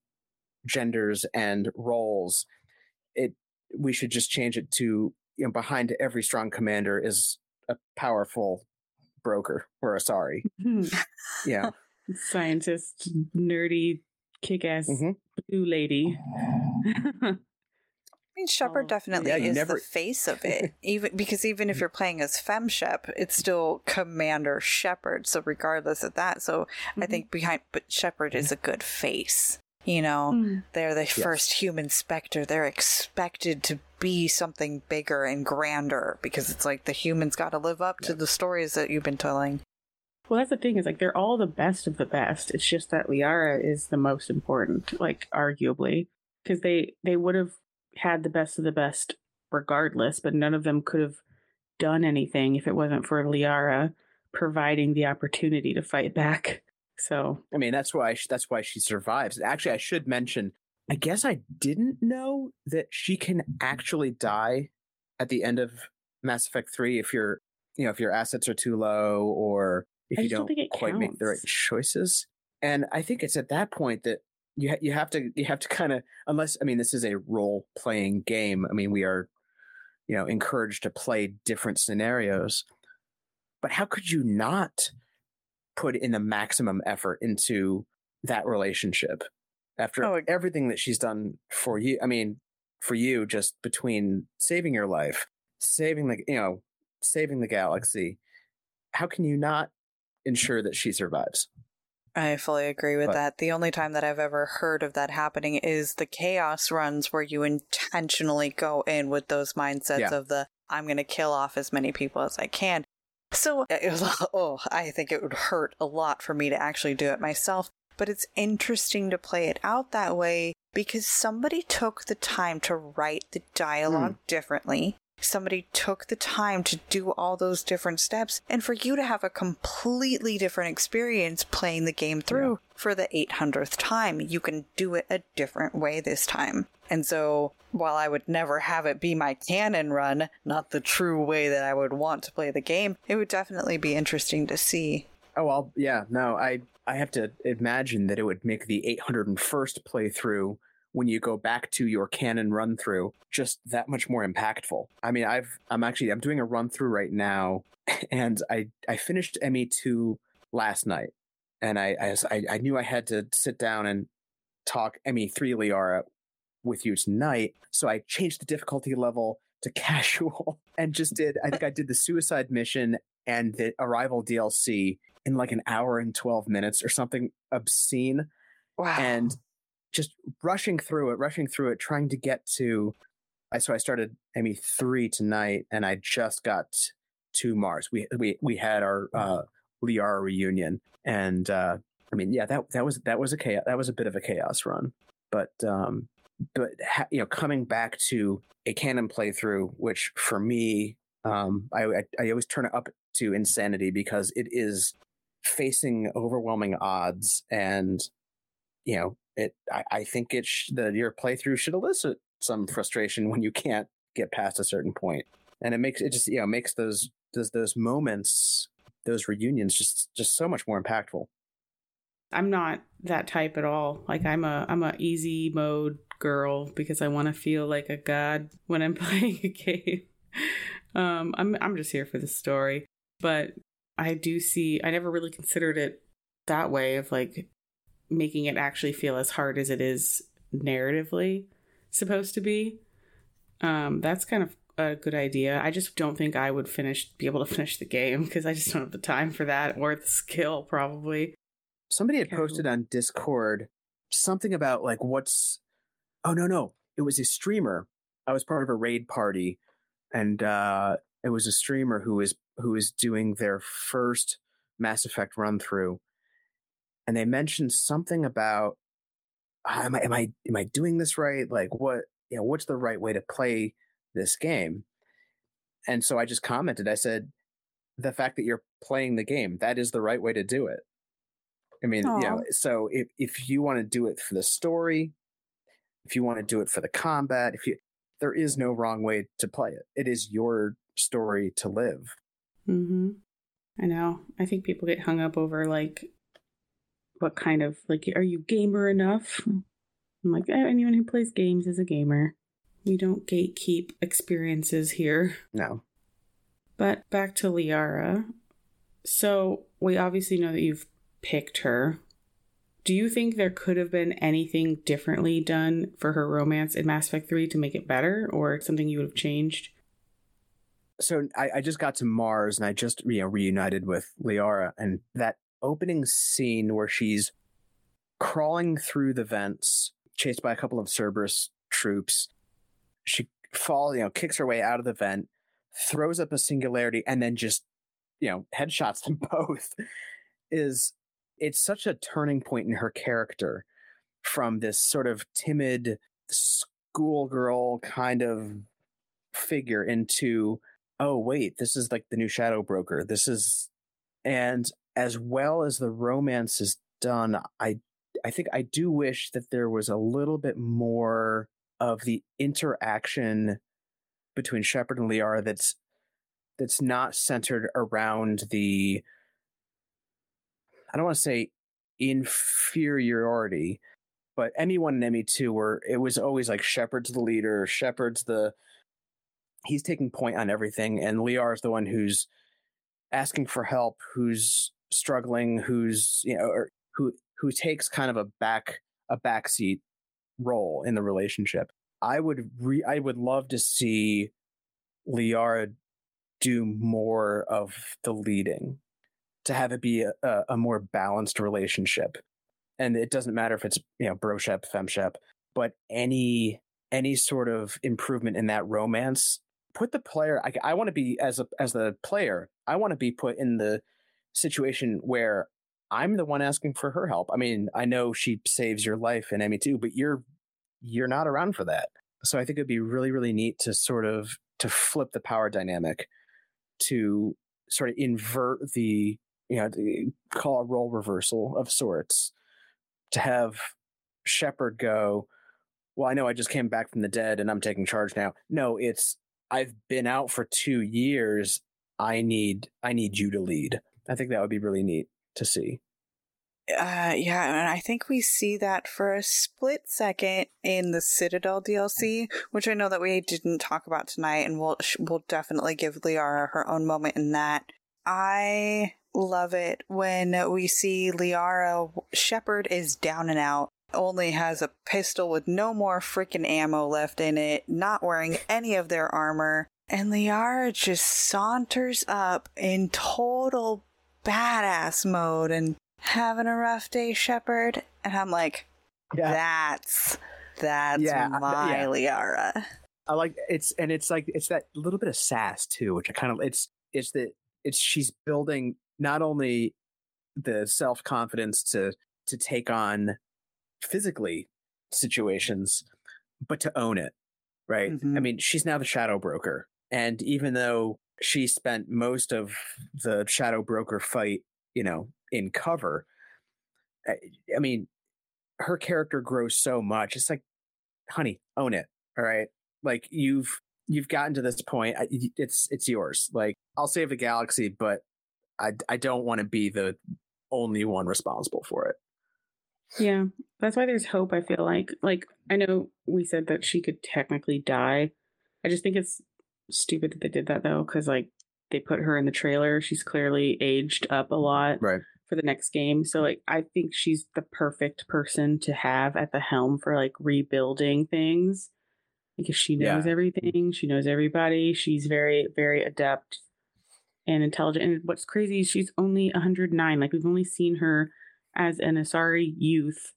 genders and roles it we should just change it to you know behind every strong commander is a powerful broker or asari mm-hmm. yeah Scientist, nerdy, kick ass Mhm. blue lady. I mean, Shepard oh. definitely Yeah, is never- the face of it, even because even if mm-hmm. you're playing as Fem FemShep, it's still Commander Shepard. So regardless of that, so I mm-hmm. think behind, but Shepard is a good face. You know, Mm. they're the first human Spectre. They're expected to be something bigger and grander because it's like the humans got to live up to the stories that you've been telling. Well, that's the thing is like they're all the best of the best. It's just that Liara is the most important, like arguably, because they they would have had the best of the best regardless, but none of them could have done anything if it wasn't for Liara providing the opportunity to fight back. So I mean, that's why she, that's why she survives. Actually, I should mention. I guess I didn't know that she can actually die at the end of Mass Effect Three if your you know if your assets are too low or if I you don't don't quite make the right choices. And I think it's at that point that you ha- you have to you have to kind of unless I mean this is a role playing game. I mean we are you know encouraged to play different scenarios. But how could you not put in the maximum effort into that relationship after Oh, everything that she's done for you? I mean, for you, just between saving your life, saving the you know, saving the galaxy. How can you not ensure that she survives? I fully agree with But- that. The only time that I've ever heard of that happening is the chaos runs where you intentionally go in with those mindsets Yeah. of the I'm going to kill off as many people as I can. So, it was, oh, I think it would hurt a lot for me to actually do it myself. But it's interesting to play it out that way because somebody took the time to write the dialogue hmm. differently, somebody took the time to do all those different steps and for you to have a completely different experience playing the game through for the 800th time. You can do it a different way this time. And so, while I would never have it be my canon run, not the true way that I would want to play the game, it would definitely be interesting to see. Oh, well, yeah, no, I I have to imagine that it would make the 801st playthrough when you go back to your canon run through just that much more impactful. I mean, I've I'm actually I'm doing a run through right now and I I finished ME2 last night and I I I knew I had to sit down and talk ME3 Liara with you tonight, so I changed the difficulty level to casual and just did I think I did the suicide mission and the arrival DLC in like an hour and 12 minutes or something obscene. Wow. And just rushing through it, rushing through it, trying to get to. I so I started ME three tonight, and I just got to Mars. We we we had our uh, Liara reunion, and uh, I mean, yeah, that that was that was a chaos. That was a bit of a chaos run, but um, but ha- you know, coming back to a canon playthrough, which for me, um, I, I I always turn it up to insanity because it is facing overwhelming odds and you know it i, I think it sh- the your playthrough should elicit some frustration when you can't get past a certain point and it makes it just you know makes those those those moments those reunions just just so much more impactful I'm not that type at all. Like I'm a I'm a easy mode girl because I want to feel like a god when I'm playing a game. Um, I'm I'm just here for the story, but I do see. I never really considered it that way of like making it actually feel as hard as it is narratively supposed to be. Um, that's kind of a good idea. I just don't think I would finish be able to finish the game because I just don't have the time for that or the skill probably. somebody had posted on discord something about like what's oh no no it was a streamer i was part of a raid party and uh it was a streamer who was who was doing their first mass effect run through and they mentioned something about "Ah, am I am I am I doing this right? Like what you know, what's the right way to play this game? And so I just commented, I said, the fact that you're playing the game, that is the right way to do it. I mean, you know, so if if you want to do it for the story, if you want to do it for the combat, if you there is no wrong way to play it. It is your story to live. Mm-hmm. I know. I think people get hung up over like what kind of like are you gamer enough? I'm like "Eh, anyone who plays games is a gamer. We don't gatekeep experiences here. No. But back to Liara. So we obviously know that you've picked her. Do you think there could have been anything differently done for her romance in Mass Effect 3 to make it better, or something you would have changed? so I, I just got to Mars and I just you know reunited with Liara and that opening scene where she's crawling through the vents, chased by a couple of Cerberus troops. She falls, you know, kicks her way out of the vent, throws up a singularity, and then just you know headshots them both. Is it's such a turning point in her character from this sort of timid schoolgirl kind of figure into oh wait this is like the new shadow broker this is and as well as the romance is done i i think i do wish that there was a little bit more of the interaction between shepard and liara that's that's not centered around the i don't want to say inferiority but ME1 and ME2 were it was always like Shepard's the leader, Shepard's the he's taking point on everything, and Liara's the one who's asking for help, who's struggling, who's you know, or who who takes kind of a back a backseat role in the relationship. I would re- I would love to see Liara do more of the leading, to have it be a, a, more balanced relationship and it doesn't matter if it's you know broshep femshep but any any sort of improvement in that romance put the player i, I want to be as a as the player i want to be put in the situation where i'm the one asking for her help i mean i know she saves your life in ME2 but you're you're not around for that so i think it'd be really really neat to sort of to flip the power dynamic, to sort of invert the you know call a role reversal of sorts, to have Shepard go, well, I know I just came back from the dead and I'm taking charge now. No, it's I've been out for two years. I need I need you to lead. I think that would be really neat to see. Uh, yeah, and I think we see that for a split second in the Citadel DLC, which I know that we didn't talk about tonight, and we'll we'll definitely give Liara her own moment in that. I love it when we see Liara Shepard is down and out, only has a pistol with no more freaking ammo left in it, not wearing any of their armor, and Liara just saunters up in total badass mode and having a rough day, Shepard? And I'm like, Yeah. that's that's Yeah, my yeah. Liara. I like it's and it's like it's that little bit of sass too, which I kind of it's it's that it's she's building not only the self confidence to to take on physically situations, but to own it. Right. Mm-hmm. I mean, she's now the shadow broker. And even though she spent most of the shadow broker fight, you know, in cover, I, I mean, her character grows so much. It's like, honey, own it. All right. Like you've you've gotten to this point. It's it's yours. Like I'll save the galaxy, but I I don't want to be the only one responsible for it. Yeah, that's why there's hope. I feel like, like I know we said that she could technically die. I just think it's stupid that they did that though, because like they put her in the trailer. She's clearly aged up a lot, right, for the next game. So like I think she's the perfect person to have at the helm for like rebuilding things because she knows Yeah. everything. She knows everybody. She's very very adept and intelligent. And what's crazy is she's only 109. Like we've only seen her as an Asari youth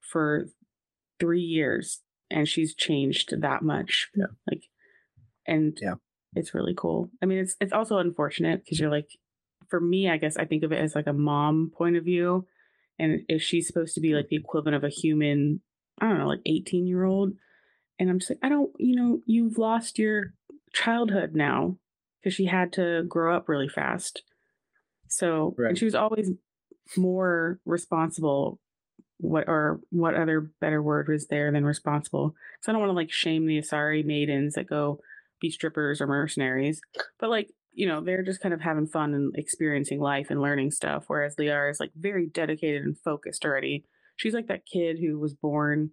for three years, and she's changed that much. Yeah. Like, and yeah, it's really cool. I mean, it's it's also unfortunate because you're like, for me, I guess I think of it as like a mom point of view, and if she's supposed to be like the mm-hmm. equivalent of a human, I don't know, like 18 year old, and I'm just like, I don't, you know, you've lost your childhood now because she had to grow up really fast. So, and she was always more responsible. What or what other better word was there than responsible? So I don't want to like shame the Asari maidens that go be strippers or mercenaries, but like you know they're just kind of having fun and experiencing life and learning stuff. Whereas Liara is like very dedicated and focused already. She's like that kid who was born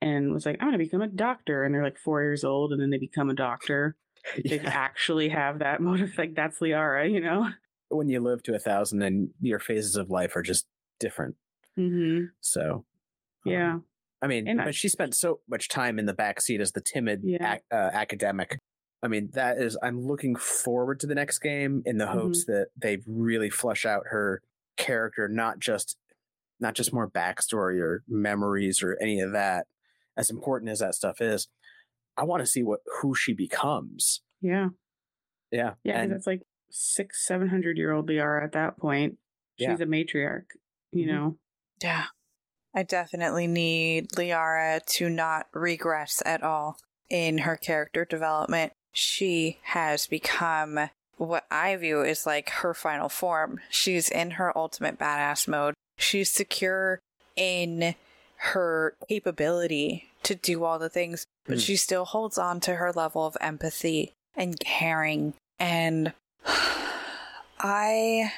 and was like, I'm gonna become a doctor, and they're like four years old, and then they become a doctor. They actually have that motive. Like that's Liara, you know. When you live to a thousand, and your phases of life are just different. Mm-hmm. So Yeah. I mean, And I- but she spent so much time in the backseat as the timid Yeah. ac- uh, academic. I mean, that is. I'm looking forward to the next game in the hopes that they really flush out her character, not just not just more backstory or memories or any of that. As important as that stuff is, I want to see what who she becomes. Yeah. Yeah, Yeah, 'cause and it's like six, seven hundred year old Liara at that point. She's Yeah. a matriarch, you Mhm. know. Yeah. I definitely need Liara to not regress at all in her character development. She has become what I view as like her final form. She's in her ultimate badass mode. She's secure in her capability to do all the things, but Mm. she still holds on to her level of empathy and caring. And I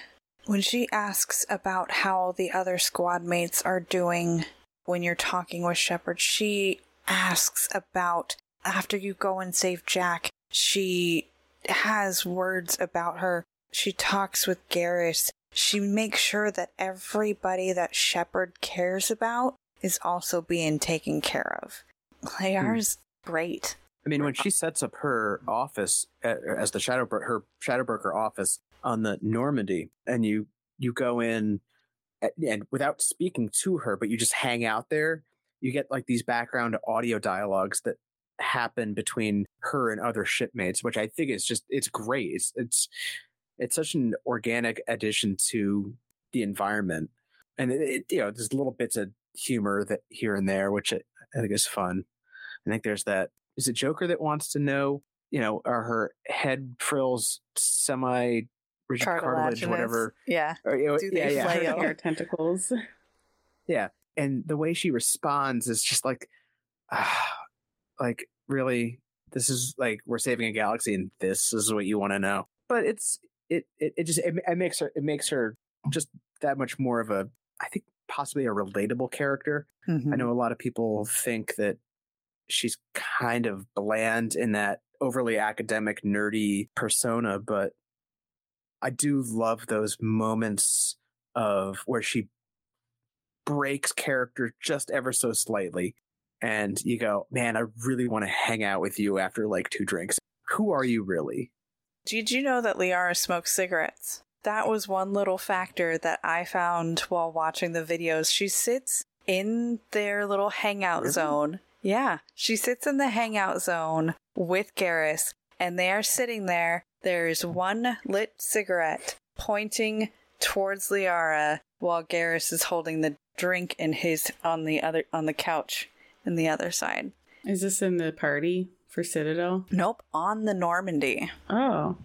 when she asks about how the other squad mates are doing when you're talking with Shepard, she asks about after you go and save Jack, she has words about her. She talks with Garrus. She makes sure that everybody that Shepard cares about is also being taken care of. Liara's great. I mean, when she sets up her office uh, as the shadow her shadowbroker office on the Normandy, and you you go in and, without speaking to her, but you just hang out there, you get like these background audio dialogues that happen between her and other shipmates, which I think is just it's great. It's it's it's such an organic addition to the environment, and it, it, you know there's little bits of humor that here and there, which I, I think is fun. I think there's that. Is it Joker that wants to know? you know, are her head frills semi rigid cartilage, Cartilaginous. whatever. Yeah. Or, you know, Do yeah, they yeah. flail? Hair tentacles. Yeah, and the way she responds is just like, ah, like really, this is like we're saving a galaxy, and this is what you want to know. But it's it it, it just it, it makes her it makes her just that much more of a I think possibly a relatable character. Mm-hmm. I know a lot of people think that she's kind of bland in that overly academic, nerdy persona, but I do love those moments of where she breaks character just ever so slightly. And you go, man, I really want to hang out with you after like two drinks. Who are you really? Did you know that Liara smokes cigarettes? That was one little factor that I found while watching the videos. She sits in their little hangout Really? zone. Yeah, she sits in the hangout zone with Garrus, and they are sitting there. There's one lit cigarette pointing towards Liara while Garrus is holding the drink in his on the other on the couch in the other side. Is this in the party for Citadel? Nope, on the Normandy. Oh.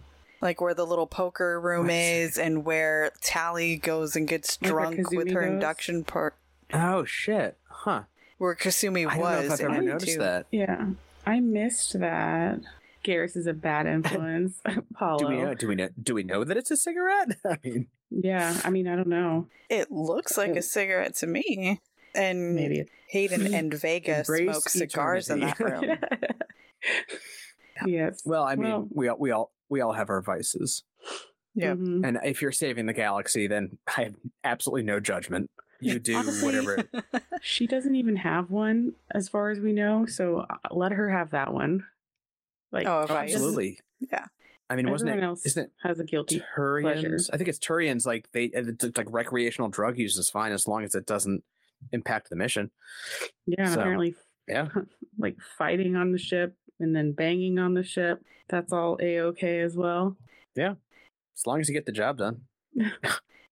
Like where the little poker room is and where Tali goes and gets drunk with her goes? induction part. Oh shit. Huh. Where Kasumi I don't know if was. I've ever noticed that. Yeah. I missed that. Garrus is a bad influence. Paulo. Do we know do we know do we know that it's a cigarette? I mean Yeah, I mean, I don't know. It looks like a cigarette to me. And Maybe it's Hayden and Vega Embrace smoke cigars in that room. yes. Well, I mean, Well- we all we all we all have our vices. Yeah. Mhm. And if you're saving the galaxy, then I have absolutely no judgment. You do Honestly- whatever. She doesn't even have one, as far as we know. So uh, let her have that one. Like, Oh, if I- absolutely. Yeah. I mean, wasn't everyone it? else Isn't it has a guilty pleasure. I think it's Turians. Like they, it's like recreational drug use is fine as long as it doesn't impact the mission. Yeah, So, apparently, Yeah. like fighting on the ship and then banging on the ship. That's all a okay as well. Yeah. As long as you get the job done.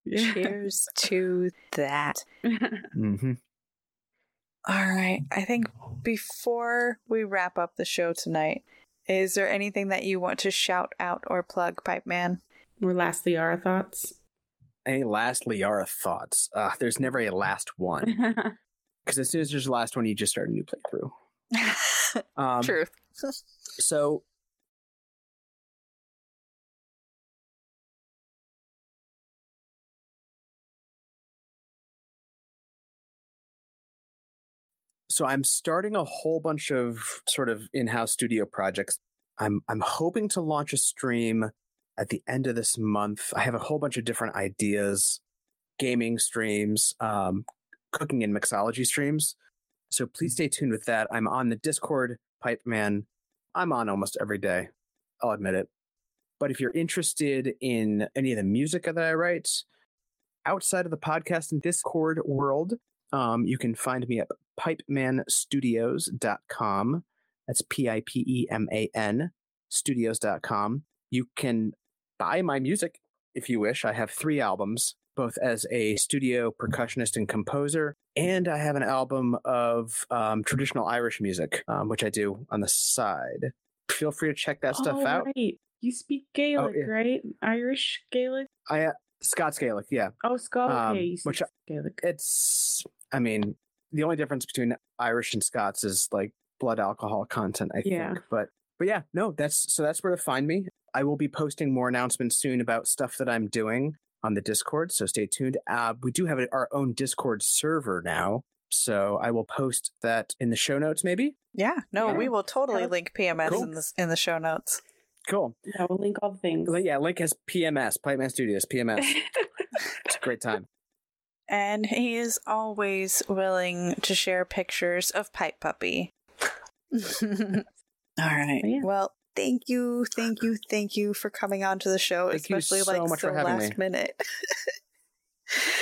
Yeah. Cheers to that. Mm-hmm. All right. I think before we wrap up the show tonight, is there anything that you want to shout out or plug, Pipe Man? Or last Liara thoughts. Any last Liara thoughts? Uh, there's never a last one because as soon as there's a last one, you just start a new playthrough. Um, Truth. So So I'm starting a whole bunch of sort of in-house studio projects. I'm I'm hoping to launch a stream at the end of this month. I have a whole bunch of different ideas, gaming streams, um, cooking and mixology streams. So please stay tuned with that. I'm on the Discord, Pipe Man. I'm on almost every day. I'll admit it. But if you're interested in any of the music that I write outside of the podcast and Discord world, um, you can find me at pipemanstudios.com. That's P I P E M A N studios.com. You can buy my music if you wish. I have three albums, both as a studio percussionist and composer, and I have an album of um, traditional Irish music, um, which I do on the side. Feel free to check that stuff oh, out. Right. You speak Gaelic, yeah. right? Irish Gaelic? I uh, Scots Gaelic, yeah. Oh, Scottish. Um, okay, which I- Gaelic. It's, I mean, the only difference between Irish and Scots is like blood alcohol content, I Yeah. think. But, but yeah, no, that's so that's where to find me. I will be posting more announcements soon about stuff that I'm doing on the Discord, so stay tuned. Uh, we do have our own Discord server now, so I will post that in the show notes, maybe. Yeah. No, Yeah. we will totally Okay. link PMS Cool. in the in the show notes. Cool. Yeah, we'll link all the things. Yeah, link has PMS, Pipe Man Studios, PMS. it's a great time. And he is always willing to share pictures of Pipe Puppy. All right. Yeah. Well, thank you, thank you, thank you for coming on to the show, Thank you especially so like much so for having last me. minute.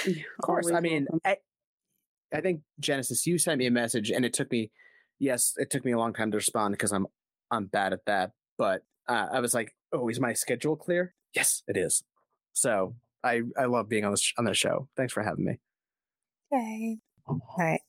Of course. I mean, I, I think Genesis, you sent me a message, and it took me, yes, it took me a long time to respond because I'm, I'm bad at that. But uh, I was like, oh, is my schedule clear? Yes, it is. So I, I love being on this on the show. Thanks for having me. Yay. All right.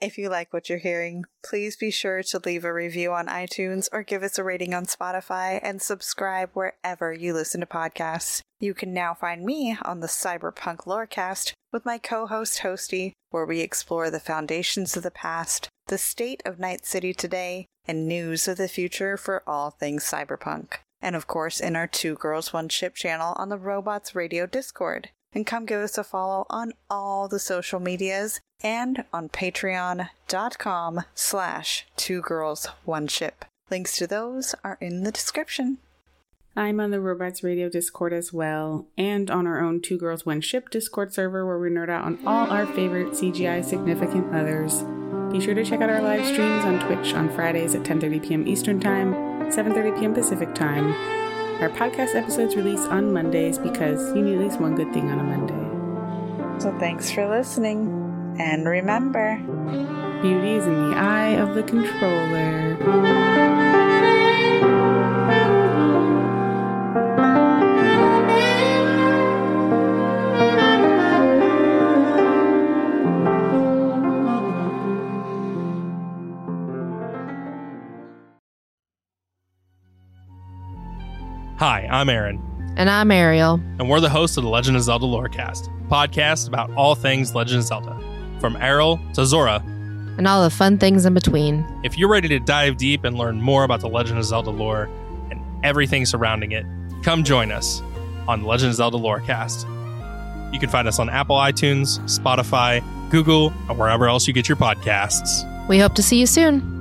If you like what you're hearing, please be sure to leave a review on iTunes or give us a rating on Spotify and subscribe wherever you listen to podcasts. You can now find me on the Cyberpunk Lorecast with my co host Hosty, where we explore the foundations of the past, the state of Night City today, and news of the future for all things cyberpunk. And of course, in our Two Girls One Ship channel on the Robots Radio Discord and come give us a follow on all the social medias and on patreon.com slash two girls one ship links to those are in the description I'm on the Robots Radio Discord as well, and on our own Two Girls One Ship Discord server where we nerd out on all our favorite CGI significant others. Be sure to check out our live streams on Twitch on Fridays at 10:30 p.m. Eastern Time, 7:30 p.m. Pacific Time. Our podcast episodes release on Mondays because you need at least one good thing on a Monday. so thanks for listening and remember Beauty is in the eye of the controller. Hi, I'm Aaron, And I'm Ariel. and we're the hosts of the Legend of Zelda Lorecast, podcast about all things Legend of Zelda, from Errol to Zora. And all the fun things in between. If you're ready to dive deep and learn more about the Legend of Zelda lore and everything surrounding it, come join us on Legend of Zelda Lorecast. You can find us on Apple iTunes, Spotify, Google, or wherever else you get your podcasts. We hope to see you soon.